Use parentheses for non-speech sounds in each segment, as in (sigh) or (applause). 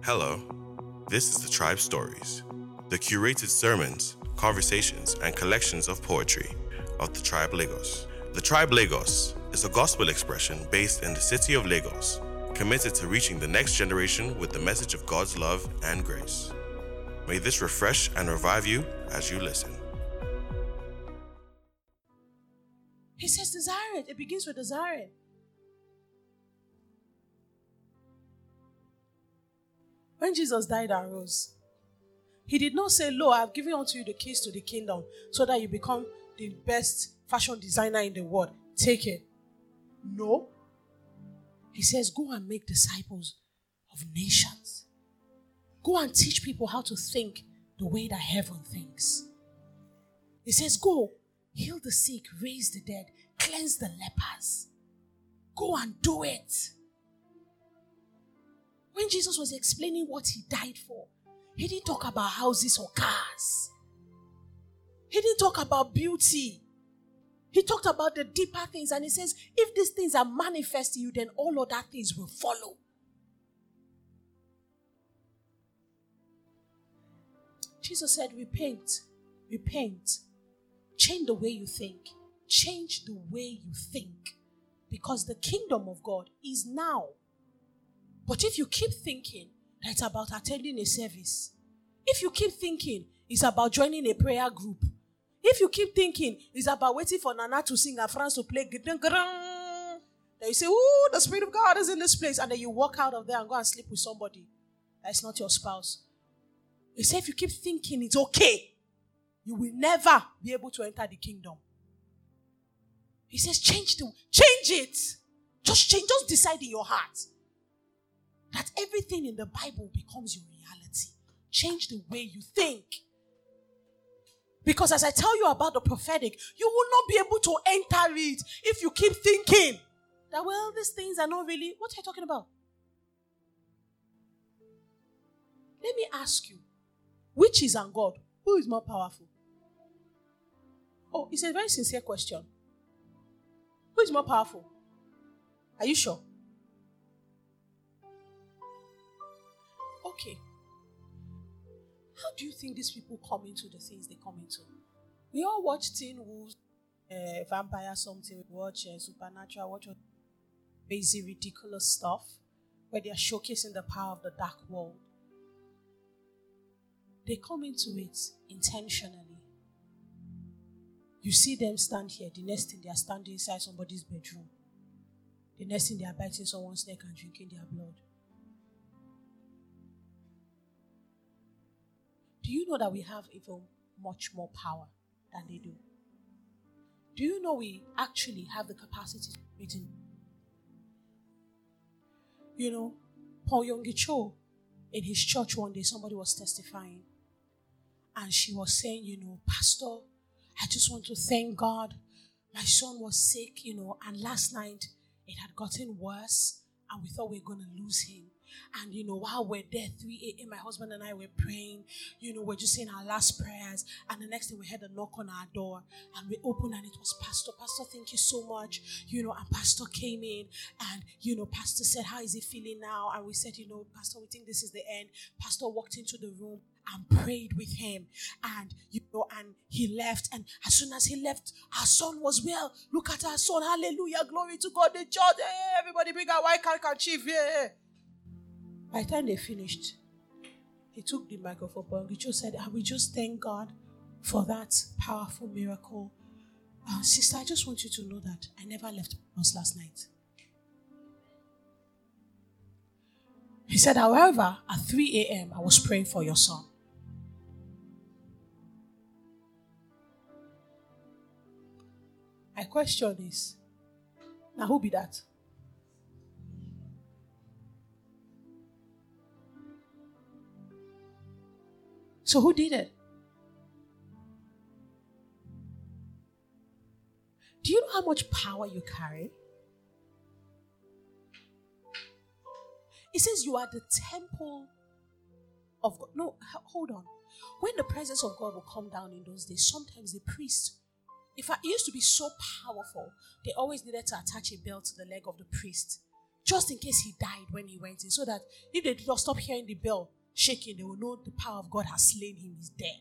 Hello, this is the Tribe Stories, the curated sermons, conversations, and collections of poetry of the Tribe Lagos. The Tribe Lagos is a gospel expression based in the city of Lagos, committed to reaching the next generation with the message of God's love and grace. May this refresh and revive you as you listen. He says, desire it. It begins with desiring. When Jesus died and rose, he did not say, Lo, I've given unto you the keys to the kingdom so that you become the best fashion designer in the world. Take it. No. He says, Go and make disciples of nations. Go and teach people how to think the way that heaven thinks. He says, Go, heal the sick, raise the dead, cleanse the lepers. Go and do it. When Jesus was explaining what he died for, he didn't talk about houses or cars. He didn't talk about beauty. He talked about the deeper things and he says, if these things are manifest to you, then all other things will follow. Jesus said, Repent, repent, change the way you think, change the way you think, because the kingdom of God is now. But if you keep thinking that it's about attending a service, if you keep thinking it's about joining a prayer group, if you keep thinking it's about waiting for Nana to sing and Franz to play, then you say, Oh, the Spirit of God is in this place. And then you walk out of there and go and sleep with somebody that's not your spouse. He said, if you keep thinking it's okay, you will never be able to enter the kingdom. He says, change the change it. Just change, just decide in your heart that everything in the Bible becomes your reality. Change the way you think. Because as I tell you about the prophetic, you will not be able to enter it if you keep thinking that, well, these things are not really. What are you talking about? Let me ask you which is and God, who is more powerful? Oh, it's a very sincere question. Who is more powerful? Are you sure? Okay. How do you think these people come into the things they come into? We all watch Teen Wolves, uh, Vampire something, we watch uh, Supernatural, watch basic ridiculous stuff where they are showcasing the power of the dark world. They come into it intentionally. You see them stand here, the next thing they are standing inside somebody's bedroom. The next thing they are biting someone's neck and drinking their blood. Do you know that we have even much more power than they do? Do you know we actually have the capacity to? You know, Paul Yonggi Cho in his church one day, somebody was testifying and she was saying, you know, Pastor, I just want to thank God. My son was sick, you know, and last night it had gotten worse, and we thought we were going to lose him. And you know, while we're there, 3 a.m., my husband and I were praying. You know, we're just saying our last prayers. And the next thing we had a knock on our door. And we opened and it was Pastor. Pastor, thank you so much. You know, and Pastor came in and you know, Pastor said, How is he feeling now? And we said, you know, Pastor, we think this is the end. Pastor walked into the room and prayed with him. And you know, and he left. And as soon as he left, our son was well. Look at our son. Hallelujah. Glory to God. The church. Hey, everybody bring our white car chief. Yeah. By the time they finished, he took the microphone and he just said, I will just thank God for that powerful miracle. Uh, sister, I just want you to know that I never left house last night. He said, however, at 3 a.m., I was praying for your son. My question is now, who be that? So, who did it? Do you know how much power you carry? It says you are the temple of God. No, hold on. When the presence of God will come down in those days, sometimes the priest, if I used to be so powerful, they always needed to attach a belt to the leg of the priest just in case he died when he went in, so that if they did not stop hearing the bell shaking, they will know the power of God has slain him, he's dead.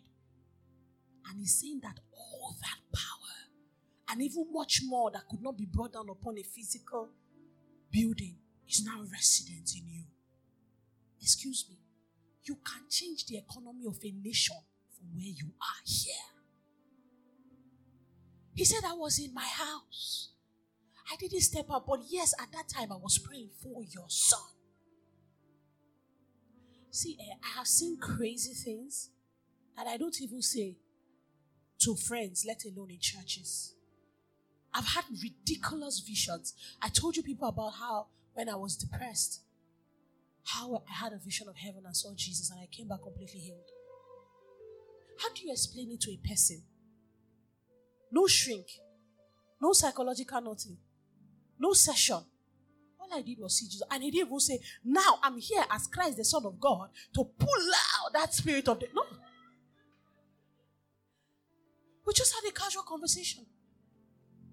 And he's saying that all that power, and even much more that could not be brought down upon a physical building, is now resident in you. Excuse me. You can change the economy of a nation from where you are here. He said, I was in my house. I didn't step up, but yes, at that time I was praying for your son. See, eh, I have seen crazy things that I don't even say to friends, let alone in churches. I've had ridiculous visions. I told you people about how when I was depressed, how I had a vision of heaven and saw Jesus and I came back completely healed. How do you explain it to a person? No shrink, no psychological nothing, no session. All I did was see Jesus. And he didn't even say, Now I'm here as Christ, the Son of God, to pull out that spirit of the. No. We just had a casual conversation.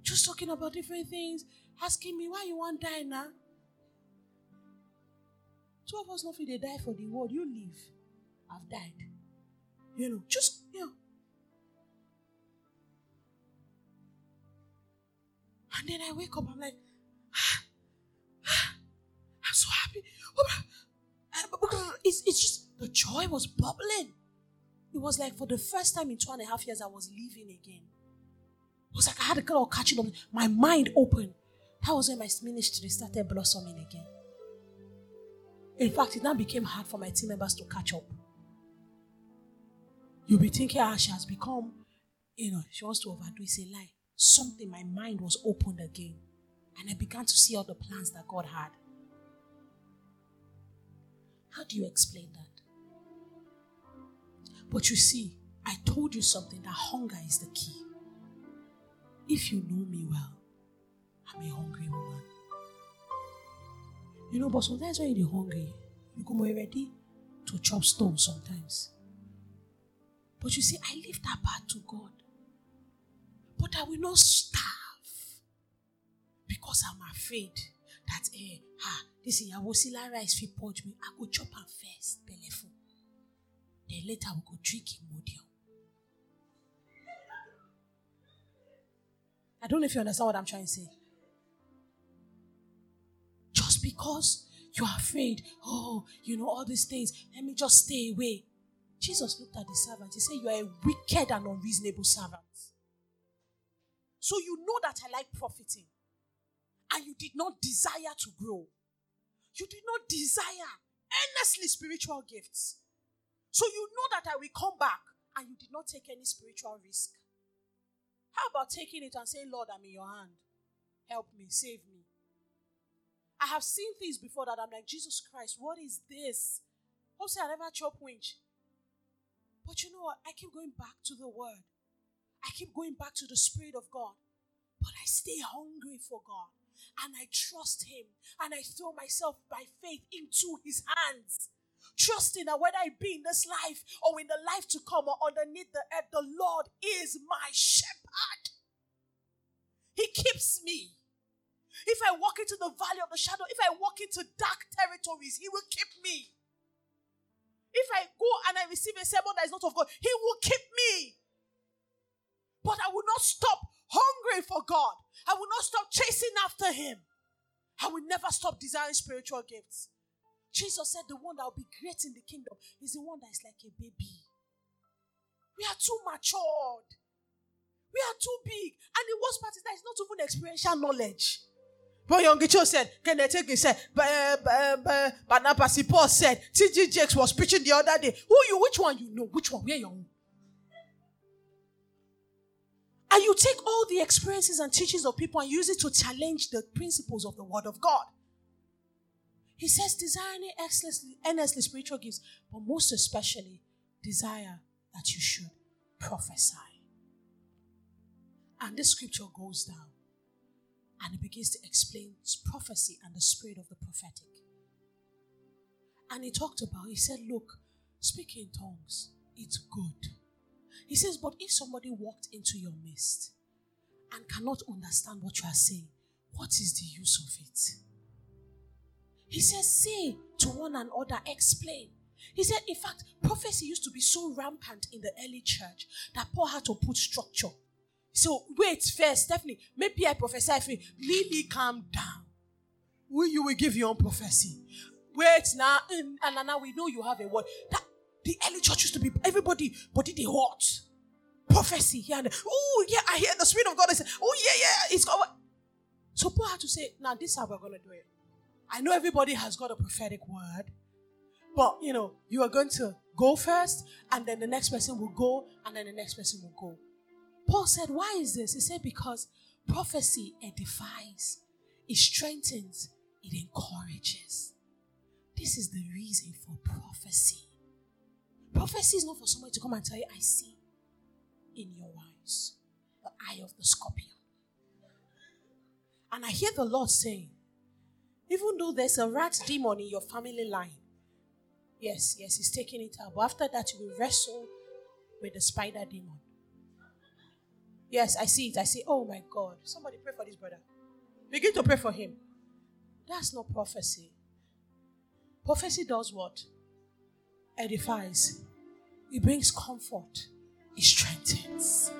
Just talking about different things, asking me why you want to die now. Two of us not feel they die for the world. You live. I've died. You know, just you know. And then I wake up, I'm like, so happy. It's, it's just the joy was bubbling. It was like for the first time in two and a half years, I was living again. It was like I had a of catching up. My mind opened. That was when my ministry started blossoming again. In fact, it now became hard for my team members to catch up. You'll be thinking, ah, she has become, you know, she wants to overdo. It's a lie. Something, my mind was opened again. And I began to see all the plans that God had. How do you explain that? But you see, I told you something that hunger is the key. If you know me well, I'm a hungry woman. You know, but sometimes when you're hungry, you come ready to chop stones sometimes. But you see, I leave that part to God. But I will not starve because I'm afraid that eh, ah, this is Yawosila rice fit purge me. I go chop am first, bellyful. Then later we go drink Imodium. I don't know if you understand what I'm trying to say Just because you are afraid, oh, you know, all these things, let me just stay away. Jesus looked at the servant. He said, You are a wicked and unreasonable servant. So you know that I like profiting. And you did not desire to grow. You did not desire earnestly spiritual gifts. So you know that I will come back and you did not take any spiritual risk. How about taking it and saying, Lord, I'm in your hand. Help me, save me. I have seen things before that I'm like, Jesus Christ, what is this? Also, I never chop winch. But you know what? I keep going back to the word. I keep going back to the Spirit of God. But I stay hungry for God. And I trust Him. And I throw myself by faith into His hands. Trusting that whether I be in this life or in the life to come or underneath the earth, the Lord is my shepherd. He keeps me. If I walk into the valley of the shadow, if I walk into dark territories, He will keep me. If I go and I receive a sermon that is not of God, He will keep me. But I will not stop hungry for God. I will not stop chasing after Him. I will never stop desiring spiritual gifts. Jesus said, The one that will be great in the kingdom is the one that is like a baby. We are too matured. We are too big. And the worst part is that it's not even experiential knowledge. But Young Cho said, Kenneth Hagin said, eh, eh, Barnabas Paul said, T.D. Jakes was preaching the other day. Who you? Which one you know? Which one? Where you? And you take all the experiences and teachings of people and use it to challenge the principles of the Word of God. He says, desiring earnestly, earnestly spiritual gifts, but most especially, desire that you should prophesy. And this scripture goes down and it begins to explain prophecy and the spirit of the prophetic. And he talked about, he said, Look, speak in tongues, it's good. He says, But if somebody walked into your midst and cannot understand what you are saying, what is the use of it? He says, say to one another, explain. He said, in fact, prophecy used to be so rampant in the early church that Paul had to put structure. So wait first, Stephanie. Maybe I prophesy for you. Lily, calm down. Will you will give your own prophecy? Wait now, mm, and now we know you have a word. That the early church used to be everybody, but did they hot prophecy here and Oh yeah, I hear the spirit of God. I say, oh yeah, yeah, it's God. So Paul had to say, now this is how we're gonna do it. I know everybody has got a prophetic word, but you know, you are going to go first, and then the next person will go, and then the next person will go. Paul said, Why is this? He said, Because prophecy edifies, it strengthens, it encourages. This is the reason for prophecy. Prophecy is not for somebody to come and tell you, I see in your eyes the eye of the scorpion. And I hear the Lord saying, even though there's a rat demon in your family line, yes, yes, he's taking it out. But after that, you will wrestle with the spider demon. Yes, I see it. I see, oh my God. Somebody pray for this brother. Begin to pray for him. That's not prophecy. Prophecy does what? Edifies. It brings comfort. It strengthens.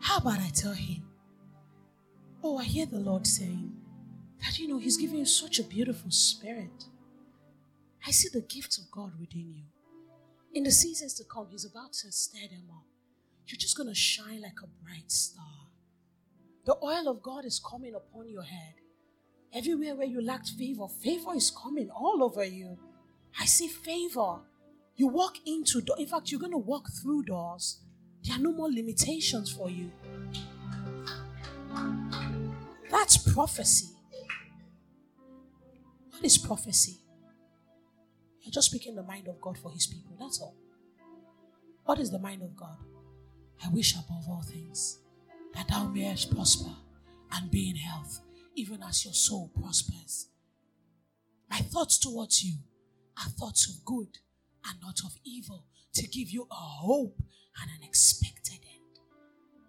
How about I tell him? Oh, I hear the Lord saying that, you know, He's giving you such a beautiful spirit. I see the gifts of God within you. In the seasons to come, He's about to stir them up. You're just going to shine like a bright star. The oil of God is coming upon your head. Everywhere where you lacked favor, favor is coming all over you. I see favor. You walk into door. In fact, you're going to walk through doors. There are no more limitations for you. That's prophecy. What is prophecy? You're just speaking the mind of God for his people. That's all. What is the mind of God? I wish above all things that thou mayest prosper and be in health, even as your soul prospers. My thoughts towards you are thoughts of good and not of evil, to give you a hope and an expected end.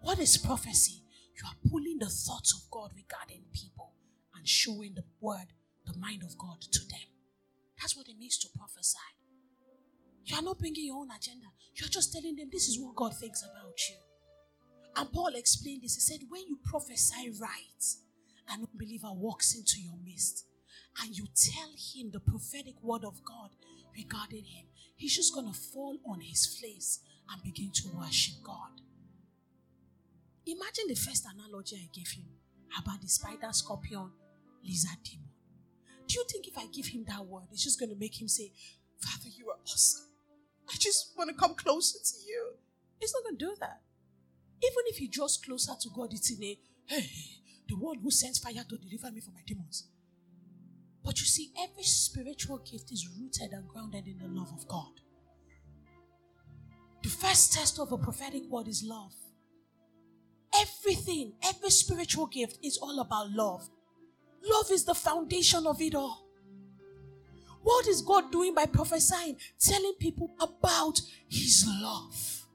What is prophecy? You are pulling the thoughts of God regarding people and showing the word, the mind of God to them. That's what it means to prophesy. You are not bringing your own agenda. You're just telling them this is what God thinks about you. And Paul explained this. He said, when you prophesy right, an unbeliever walks into your midst and you tell him the prophetic word of God regarding him, he's just going to fall on his face and begin to worship God. Imagine the first analogy I gave him about the spider, scorpion, lizard demon. Do you think if I give him that word, it's just going to make him say, Father, you are awesome. I just want to come closer to you. It's not going to do that. Even if he draws closer to God, it's in a, hey, the one who sends fire to deliver me from my demons. But you see, every spiritual gift is rooted and grounded in the love of God. The first test of a prophetic word is love. Everything, every spiritual gift is all about love. Love is the foundation of it all. What is God doing by prophesying? Telling people about His love.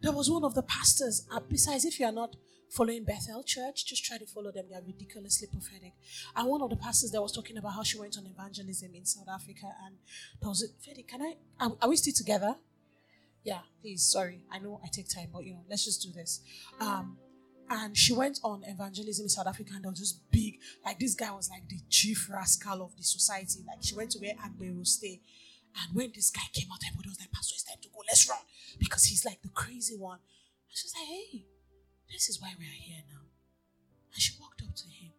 There was one of the pastors, uh, besides, if you are not following Bethel Church, just try to follow them. They are ridiculously prophetic. And one of the pastors that was talking about how she went on evangelism in South Africa, and there was a, Freddy, can I, are, are we still together? Yeah, please, sorry. I know I take time, but you know, let's just do this. Um, and she went on evangelism in South Africa and they were just big. Like this guy was like the chief rascal of the society. Like she went to where Agbero stay. And when this guy came out, everybody was like, Pastor, it's time to go. Let's run. Because he's like the crazy one. And she's like, hey, this is why we are here now. And she walked up to him.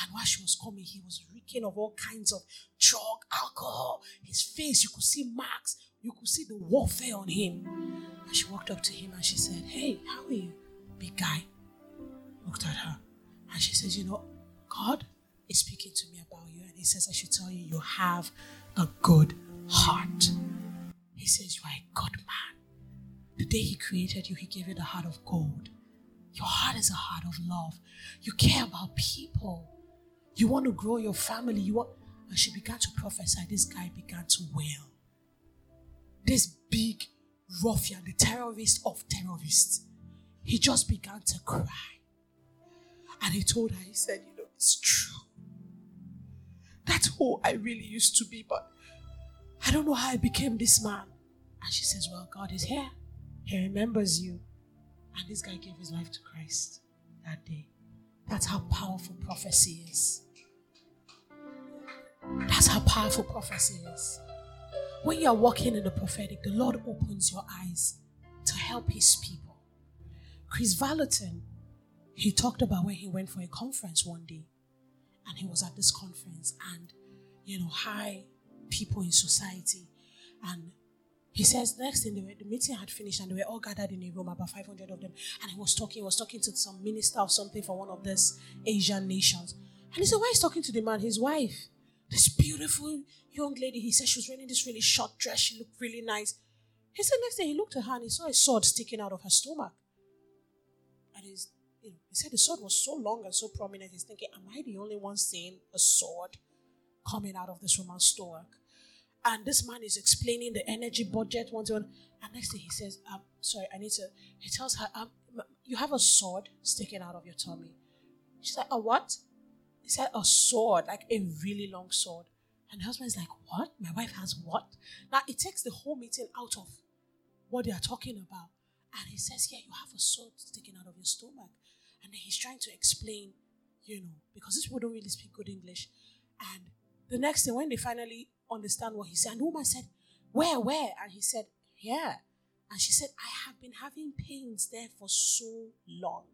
And while she was coming, he was reeking of all kinds of drug, alcohol. His face, you could see marks. You could see the warfare on him. And she walked up to him and she said, Hey, how are you? Big guy looked at her and she says, You know, God is speaking to me about you. And he says, I should tell you, you have a good heart. He says, You are a good man. The day he created you, he gave you the heart of gold. Your heart is a heart of love. You care about people. You want to grow your family. You want. And she began to prophesy. This guy began to wail. This big ruffian, the terrorist of terrorists, he just began to cry. And he told her, he said, You know, it's true That's who I really used to be, but I don't know how I became this man. And she says, Well, God is here. He remembers you. And this guy gave his life to Christ that day. That's how powerful prophecy is. That's how powerful prophecy is. When you are walking in the prophetic, the Lord opens your eyes to help his people. Kris Vallotton, he talked about when he went for a conference one day, and he was at this conference, and you know, high people in society, and he says next thing the meeting had finished and they were all gathered in a room, about 500 of them, and he was talking, he was talking to some minister or something for one of these Asian nations. And he said, Why is talking to the man? His wife. This beautiful young lady. He said she was wearing this really short dress. She looked really nice. He said next day he looked at her and he saw a sword sticking out of her stomach. And he's, he said the sword was so long and so prominent. He's thinking, Am I the only one seeing a sword coming out of this woman's stomach? And this man is explaining the energy budget one to one. And next thing he says, um, sorry, I need to. He tells her, um, you have a sword sticking out of your tummy. She's like, a what? He said, a sword, like a really long sword. And the husband is like, what? My wife has what? Now it takes the whole meeting out of what they are talking about. And he says, yeah, you have a sword sticking out of your stomach. And then he's trying to explain, you know, because these people don't really speak good English. And the next thing, when they finally understand what he said. And the woman said, Where, where? And he said, Here. And she said, I have been having pains there for so long.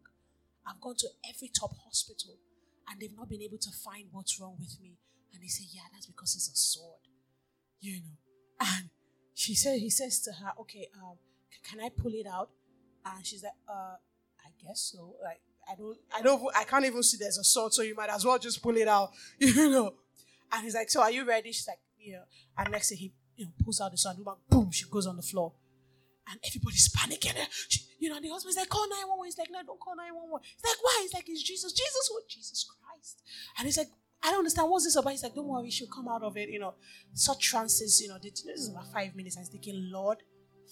I've gone to every top hospital and they've not been able to find what's wrong with me. And he said, Yeah, that's because it's a sword. You know. And she said, he says to her, Okay, um, can I pull it out? And she's like, uh, I guess so. Like, I don't, I don't, I can't even see there's a sword, so you might as well just pull it out, (laughs) you know. And he's like, So are you ready? She's like, you know, and next thing he you know pulls out the sword, boom, she goes on the floor. And everybody's panicking. She, you know, the husband's like, call 911. He's like, no, don't call 911. He's like, why? He's like, it's Jesus. Jesus what? Jesus Christ. And he's like, I don't understand. What's this about? He's like, don't worry, she'll come out of it. You know, such trances, you know, this is about five minutes. And he's thinking, Lord,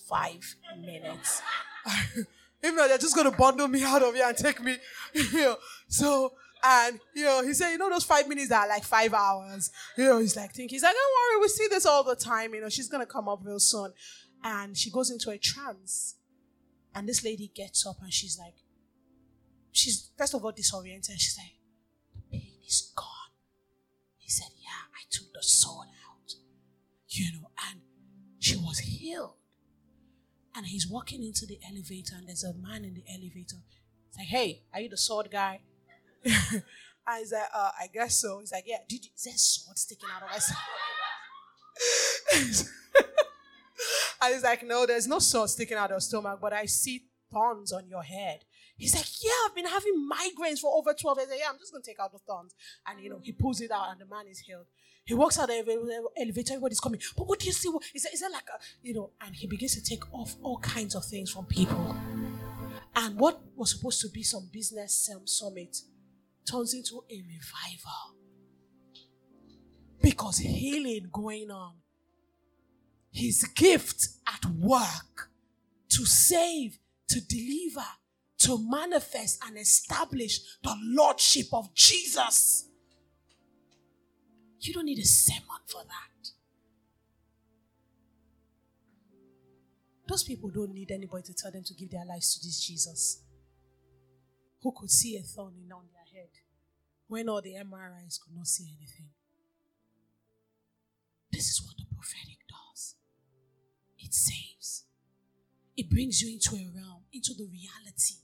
five minutes. (laughs) If not, they're just going to bundle me out of here and take me. (laughs) You know. So and, you know, he said, you know, those five minutes are like five hours. You know, he's like, think he's like, don't worry, we see this all the time. You know, she's to come up real soon. And she goes into a trance. And this lady gets up and she's like, she's first of all disoriented. She's like, the pain is gone. He said, yeah, I took the sword out. You know, and she was healed. And he's walking into the elevator and there's a man in the elevator. It's like, hey, are you the sword guy? I was like, uh, I guess so. He's like, yeah, did you, is there sword sticking out of side? (laughs) I was like, no, there's no sword sticking out of your stomach, but I see thorns on your head. He's like, yeah, I've been having migraines for over 12 years. yeah, I'm just going to take out the thorns. And, you know, he pulls it out and the man is healed. He walks out of the elevator, everybody's coming. But what do you see? Is that, is that like a, you know, and he begins to take off all kinds of things from people. And what was supposed to be some business um, summit turns into a revival. Because healing going on. His gift at work to save, to deliver, to manifest and establish the Lordship of Jesus. You don't need a sermon for that. Those people don't need anybody to tell them to give their lives to this Jesus who could see a thorn in on their head when all the MRIs could not see anything. This is what the prophetic does it saves, it brings you into a realm, into the reality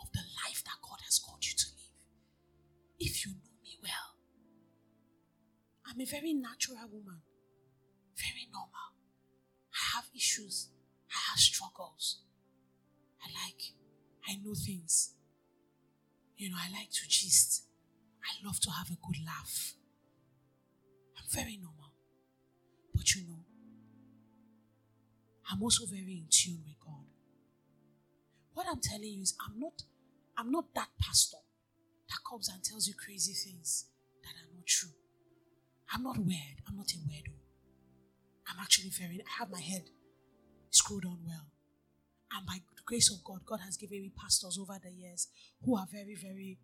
of the life that God has called you to live. If you know me well, I'm a very natural woman, very normal. I have issues, I have struggles. I like, I know things. You know, I like to gist. I love to have a good laugh. I'm very normal. But you know, I'm also very in tune with God. What I'm telling you is I'm not I'm not that pastor that comes and tells you crazy things that are not true. I'm not weird. I'm not a weirdo. I'm actually very I have my head screwed on well. And by grace of God, God has given me pastors over the years who are very, very,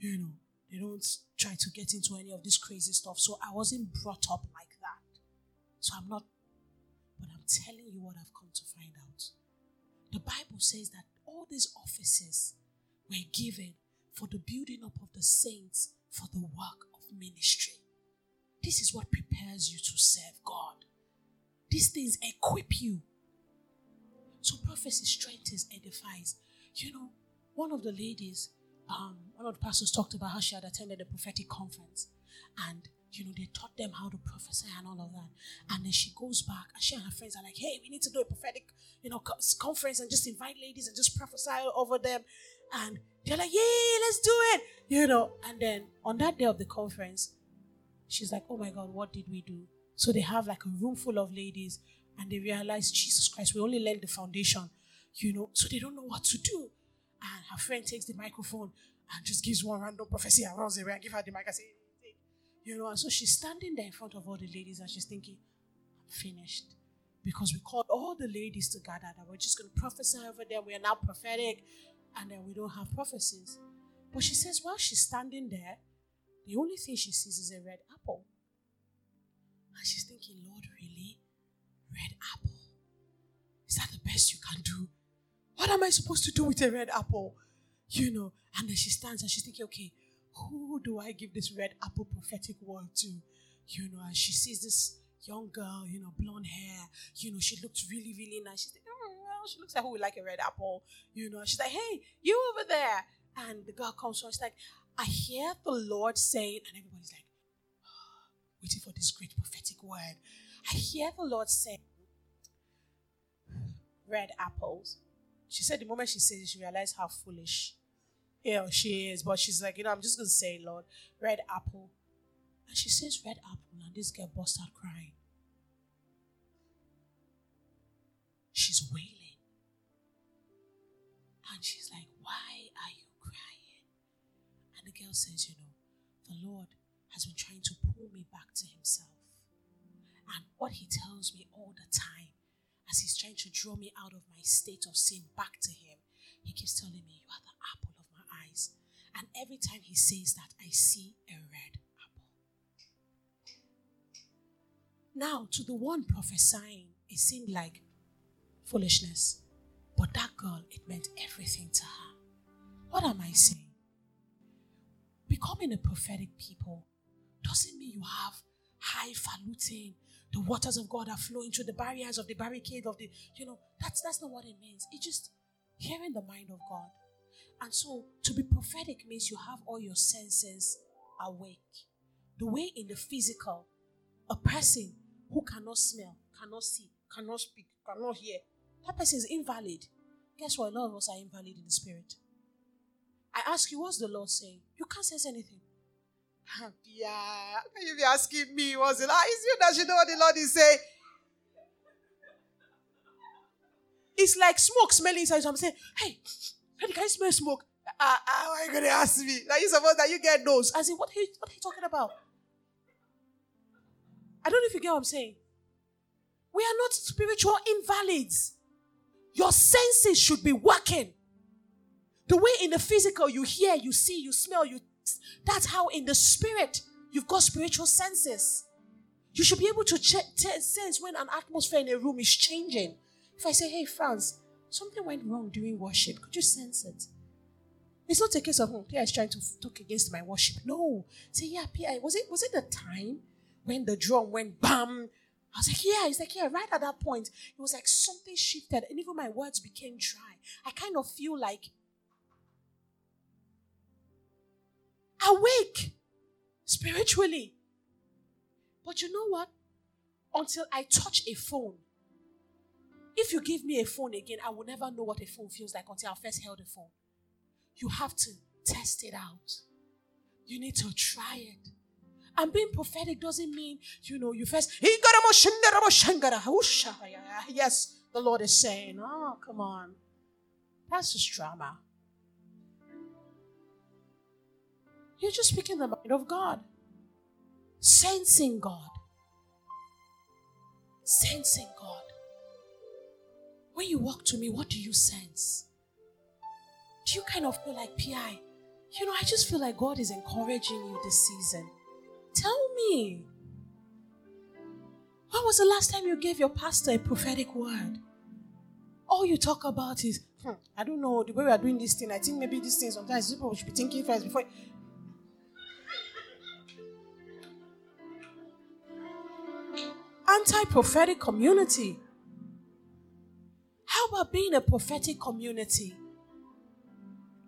you know, they don't try to get into any of this crazy stuff. So I wasn't brought up like that. So I'm not, but I'm telling you what I've come to find out. The Bible says that all these offices were given for the building up of the saints for the work of ministry. This is what prepares you to serve God. These things equip you. So prophecy strengthens, edifies. You know, one of the ladies, um, one of the pastors talked about how she had attended a prophetic conference and you know, they taught them how to prophesy and all of that. And then she goes back and she and her friends are like, hey, we need to do a prophetic, you know, conference and just invite ladies and just prophesy over them. And they're like, yeah, let's do it, you know. And then on that day of the conference, she's like, oh my God, what did we do? So they have like a room full of ladies and they realize, Jesus Christ, we only learned the foundation, you know, so they don't know what to do. And her friend takes the microphone and just gives one random prophecy and runs away and give her the mic and say, you know, and so she's standing there in front of all the ladies and she's thinking, I'm finished. Because we called all the ladies together that we're just going to prophesy over them. We are now prophetic and then we don't have prophecies. But she says, while she's standing there, the only thing she sees is a red apple. And she's thinking, Lord, really? Red apple? Best you can do? What am I supposed to do with a red apple? You know, and then she stands and she's thinking, okay, who do I give this red apple prophetic word to? You know, and she sees this young girl, you know, blonde hair, you know, she looks really, really nice. She's like, oh, well, she looks like oh, who would like a red apple, you know. She's like, hey, you over there. And the girl comes on, she's like, I hear the Lord saying, and everybody's like, oh, waiting for this great prophetic word. I hear the Lord saying, red apples. She said the moment she says it, she realized how foolish you know, she is. But she's like, you know, I'm just going to say, Lord, red apple. And she says, red apple. And this girl burst out crying. She's wailing. And she's like, why are you crying? And the girl says, you know, the Lord has been trying to pull me back to himself. And what he tells me all the time, as he's trying to draw me out of my state of sin back to him, he keeps telling me, You are the apple of my eyes. and every time he says that, I see a red apple. Now, to the one prophesying, it seemed like foolishness. But that girl, it meant everything to her. What am I saying? Becoming a prophetic people doesn't mean you have highfalutin. The waters of God are flowing through the barriers of the barricade of the, you know, that's that's not what it means. It's just hearing the mind of God. And so to be prophetic means you have all your senses awake. The way in the physical, a person who cannot smell, cannot see, cannot speak, cannot hear, that person is invalid. Guess what? A lot of us are invalid in the spirit. I ask you, what's the Lord saying? You can't sense anything. Yeah, can you be asking me what's it? Ah, it's you that you know what the Lord is saying. It's like smoke smelling inside. So I'm saying, hey, can you smell smoke? Uh, uh, why are you going to ask me? Now you suppose that you get those. I said, what are, you, what are you talking about? I don't know if you get what I'm saying. We are not spiritual invalids. Your senses should be working. The way in the physical you hear, you see, you smell, you that's how in the spirit you've got spiritual senses. You should be able to ch- t- sense when an atmosphere in a room is changing. If I say, "Hey, Franz, Something went wrong during worship. Could you sense it? It's not a case of, hmm, oh, Pierre is trying to talk against my worship. No. Say, yeah, Pierre, was it, was it the time when the drum went bam? I was like, yeah. He's like, yeah, right at that point, it was like something shifted and even my words became dry. I kind of feel like awake spiritually. But you know what? Until I touch a phone, if you give me a phone again, I will never know what a phone feels like until I first held a phone. You have to test it out. You need to try it. And being prophetic doesn't mean, you know, you first, yes, the Lord is saying, oh, come on. That's just drama. You're just speaking the mind of God, sensing God, sensing God. When you walk to me, what do you sense? Do you kind of feel like PI? You know, I just feel like God is encouraging you this season. Tell me. When was the last time you gave your pastor a prophetic word? All you talk about is, hmm, I don't know, the way we are doing this thing, I think maybe this thing sometimes people should be thinking first before. Anti prophetic community. How about being a prophetic community?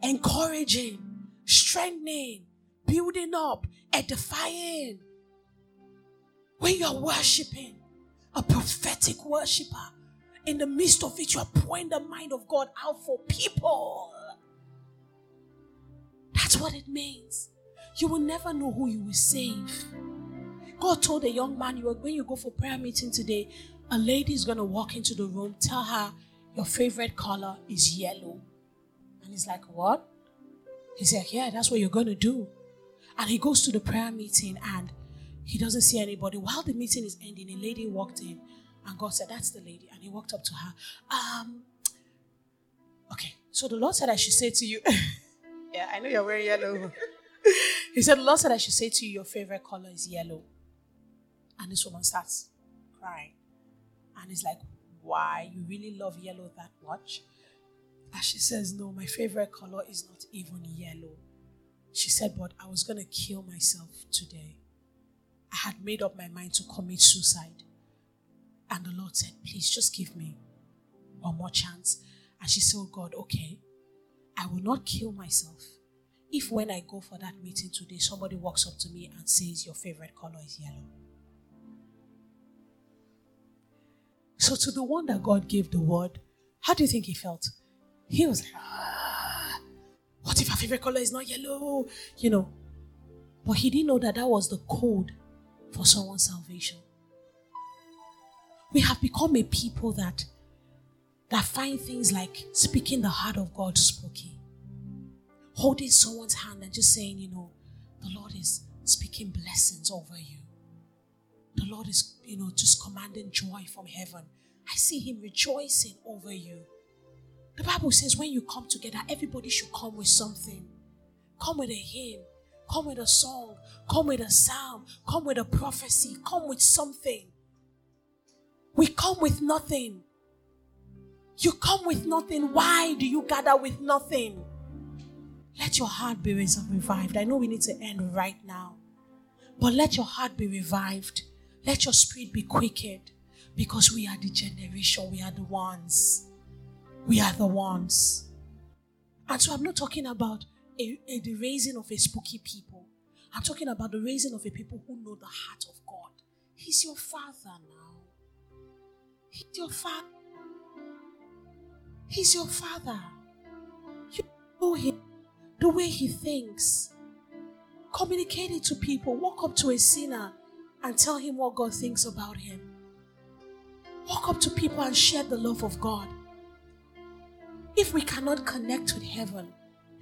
Encouraging, strengthening, building up, edifying. When you are worshiping, a prophetic worshiper, in the midst of it, you are pouring the mind of God out for people. That's what it means. You will never know who you will save. God told a young man, you are, when you go for prayer meeting today, a lady is going to walk into the room, tell her your favorite color is yellow. And he's like, What? He's like, Yeah, that's what you're going to do. And he goes to the prayer meeting and he doesn't see anybody. While the meeting is ending, a lady walked in and God said, That's the lady. And he walked up to her. Um, okay, so the Lord said, I should say to you, (laughs) Yeah, I know you're wearing yellow. (laughs) he said, The Lord said, I should say to you, your favorite color is yellow. And this woman starts crying. And he's like, Why? You really love yellow that much? And she says, No, my favorite color is not even yellow. She said, But I was going to kill myself today. I had made up my mind to commit suicide. And the Lord said, Please just give me one more chance. And she said, Oh God, okay. I will not kill myself if when I go for that meeting today, somebody walks up to me and says, Your favorite color is yellow. So, to the one that God gave the word, how do you think he felt? He was like, ah, What if our favorite color is not yellow? You know. But he didn't know that that was the code for someone's salvation. We have become a people that that find things like speaking the heart of God spooky. Holding someone's hand and just saying, you know, the Lord is speaking blessings over you. The Lord is, you know, just commanding joy from heaven. I see Him rejoicing over you. The Bible says when you come together, everybody should come with something. Come with a hymn, come with a song, come with a psalm, come with a prophecy, come with something. We come with nothing. You come with nothing. Why do you gather with nothing? Let your heart be revived. I know we need to end right now, but let your heart be revived. Let your spirit be quickened because we are the generation, we are the ones. We are the ones. And so I'm not talking about a, a, the raising of a spooky people. I'm talking about the raising of a people who know the heart of God. He's your father now. He's your father. He's your father. You know him, the way he thinks. Communicate it to people. Walk up to a sinner and tell him what God thinks about him. Walk up to people and share the love of God. If we cannot connect with heaven,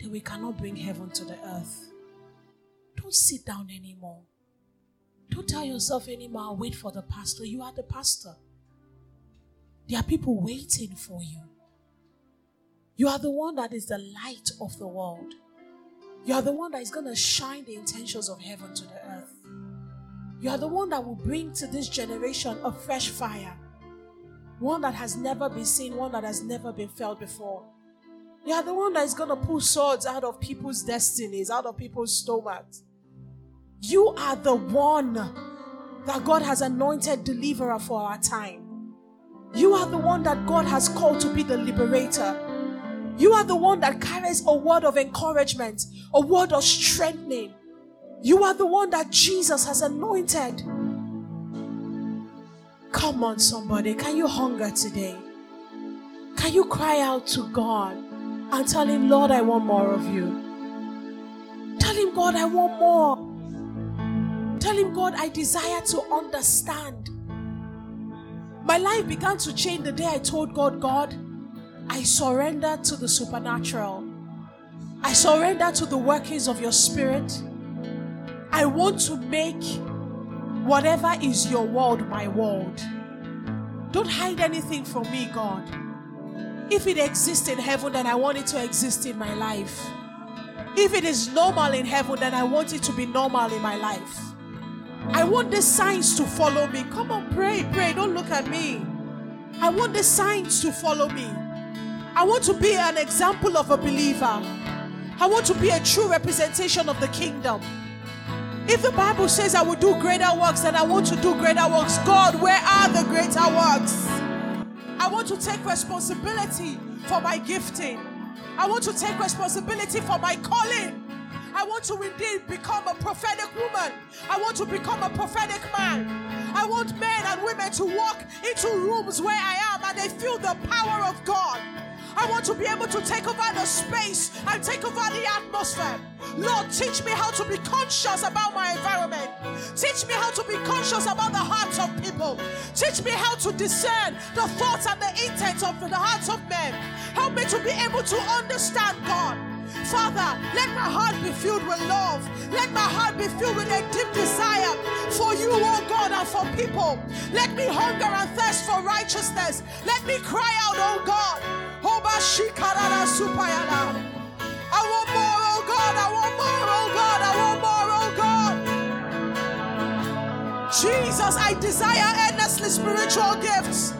then we cannot bring heaven to the earth. Don't sit down anymore. Don't tell yourself anymore, wait for the pastor. You are the pastor. There are people waiting for you. You are the one that is the light of the world. You are the one that is going to shine the intentions of heaven to the earth. You are the one that will bring to this generation a fresh fire, one that has never been seen, one that has never been felt before. You are the one that is going to pull swords out of people's destinies, out of people's stomachs. You are the one that God has anointed deliverer for our time. You are the one that God has called to be the liberator. You are the one that carries a word of encouragement, a word of strengthening. You are the one that Jesus has anointed. Come on, somebody. Can you hunger today? Can you cry out to God and tell Him, Lord, I want more of you? Tell Him, God, I want more. Tell Him, God, I desire to understand. My life began to change the day I told God, God, I surrender to the supernatural. I surrender to the workings of your spirit. I want to make whatever is your world my world. Don't hide anything from me, God. If it exists in heaven, then I want it to exist in my life. If it is normal in heaven, then I want it to be normal in my life. I want the signs to follow me. Come on, pray, pray. Don't look at me. I want the signs to follow me. I want to be an example of a believer. I want to be a true representation of the kingdom. If the Bible says I will do greater works, then I want to do greater works. God, where are the greater works? I want to take responsibility for my gifting. I want to take responsibility for my calling. I want to indeed become a prophetic woman. I want to become a prophetic man. I want men and women to walk into rooms where I am and they feel the power of God. I want to be able to take over the space and take over the atmosphere. Lord, teach me how to be conscious about my environment. Teach me how to be conscious about the hearts of people. Teach me how to discern the thoughts and the intents of the hearts of men. Help me to be able to understand God. Father, let my heart be filled with love. Let my heart be filled with a deep desire for you, oh God, and for people. Let me hunger and thirst for righteousness. Let me cry out, oh God. I want more, oh God. I want more, oh God. I want more, oh God. Jesus, I desire earnestly spiritual gifts.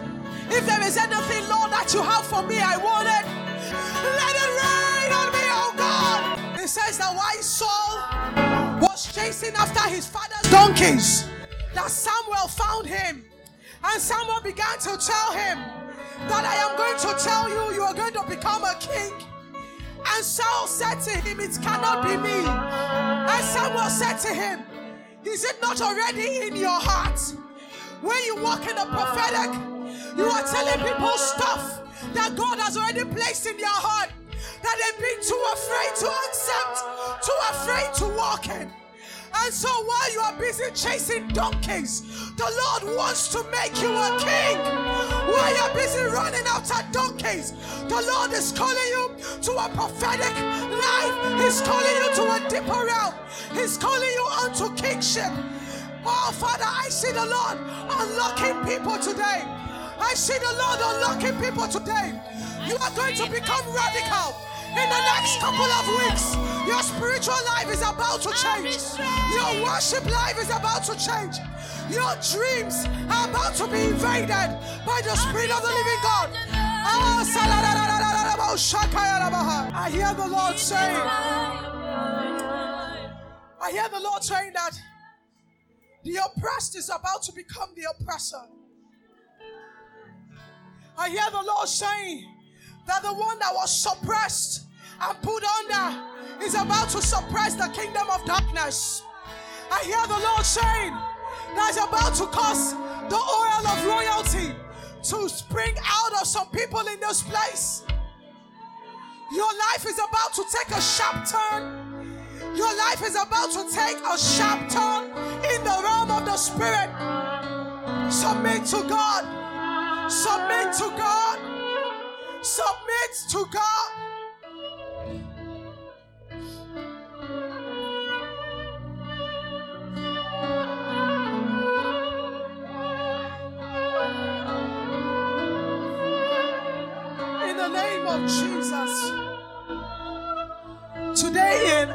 If there is anything, Lord, that you have for me, I want it. Let it rain on me, oh God. It says that why Saul was chasing after his father's donkeys, that Samuel found him. And Samuel began to tell him that I am going to tell you, you are going to become a king. And Saul said to him, It cannot be me. And Samuel said to him, Is it not already in your heart? When you walk in the prophetic, you are telling people stuff that God has already placed in their heart that they've been too afraid to accept, too afraid to walk in. And so while you are busy chasing donkeys, the Lord wants to make you a king. While you're busy running after donkeys, the Lord is calling you to a prophetic life. He's calling you to a deeper realm. He's calling you unto kingship. Oh, Father, I see the Lord unlocking people today. I see the Lord unlocking people today. You are going to become radical in the next couple of weeks. Your spiritual life is about to change. Your worship life is about to change. Your dreams are about to be invaded by the Spirit of the living God. Ah, I hear the Lord saying, I hear the Lord saying that the oppressed is about to become the oppressor. I hear the Lord saying that the one that was suppressed and put under is about to suppress the kingdom of darkness. I hear the Lord saying that is about to cause the oil of royalty to spring out of some people in this place. Your life is about to take a sharp turn. Your life is about to take a sharp turn in the realm of the spirit. Submit to God. Submit to God. Submit to God.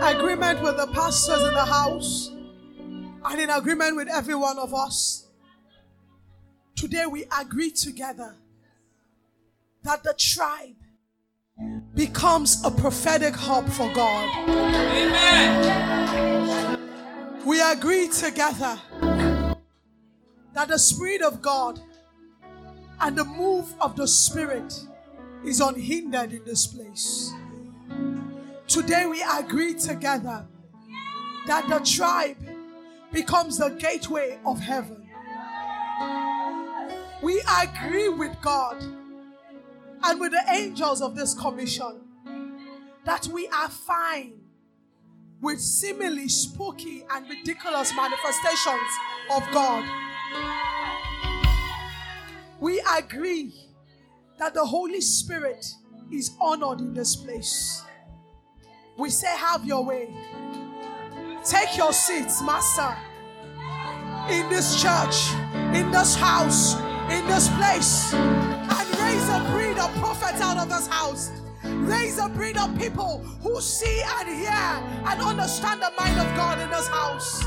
Agreement with the pastors in the house and in agreement with every one of us, today we agree together that the tribe becomes a prophetic hub for God. Amen. We agree together that the Spirit of God and the move of the Spirit is unhindered in this place. Today we agree together that the tribe becomes the gateway of heaven. We agree with God and with the angels of this commission that we are fine with seemingly spooky and ridiculous manifestations of God. We agree that the Holy Spirit is honored in this place. We say, Have your way. Take your seats, Master, in this church, in this house, in this place, and raise a breed of prophets out of this house. Raise a breed of people who see and hear and understand the mind of God in this house.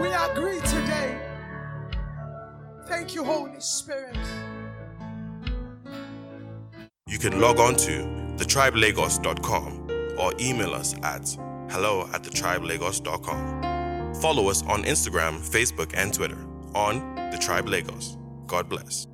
We agree today. Thank you, Holy Spirit. You can log on to thetribelagos.com or email us at hello at thetribelagos.com. Follow us on Instagram, Facebook, and Twitter on The Tribe Lagos. God bless.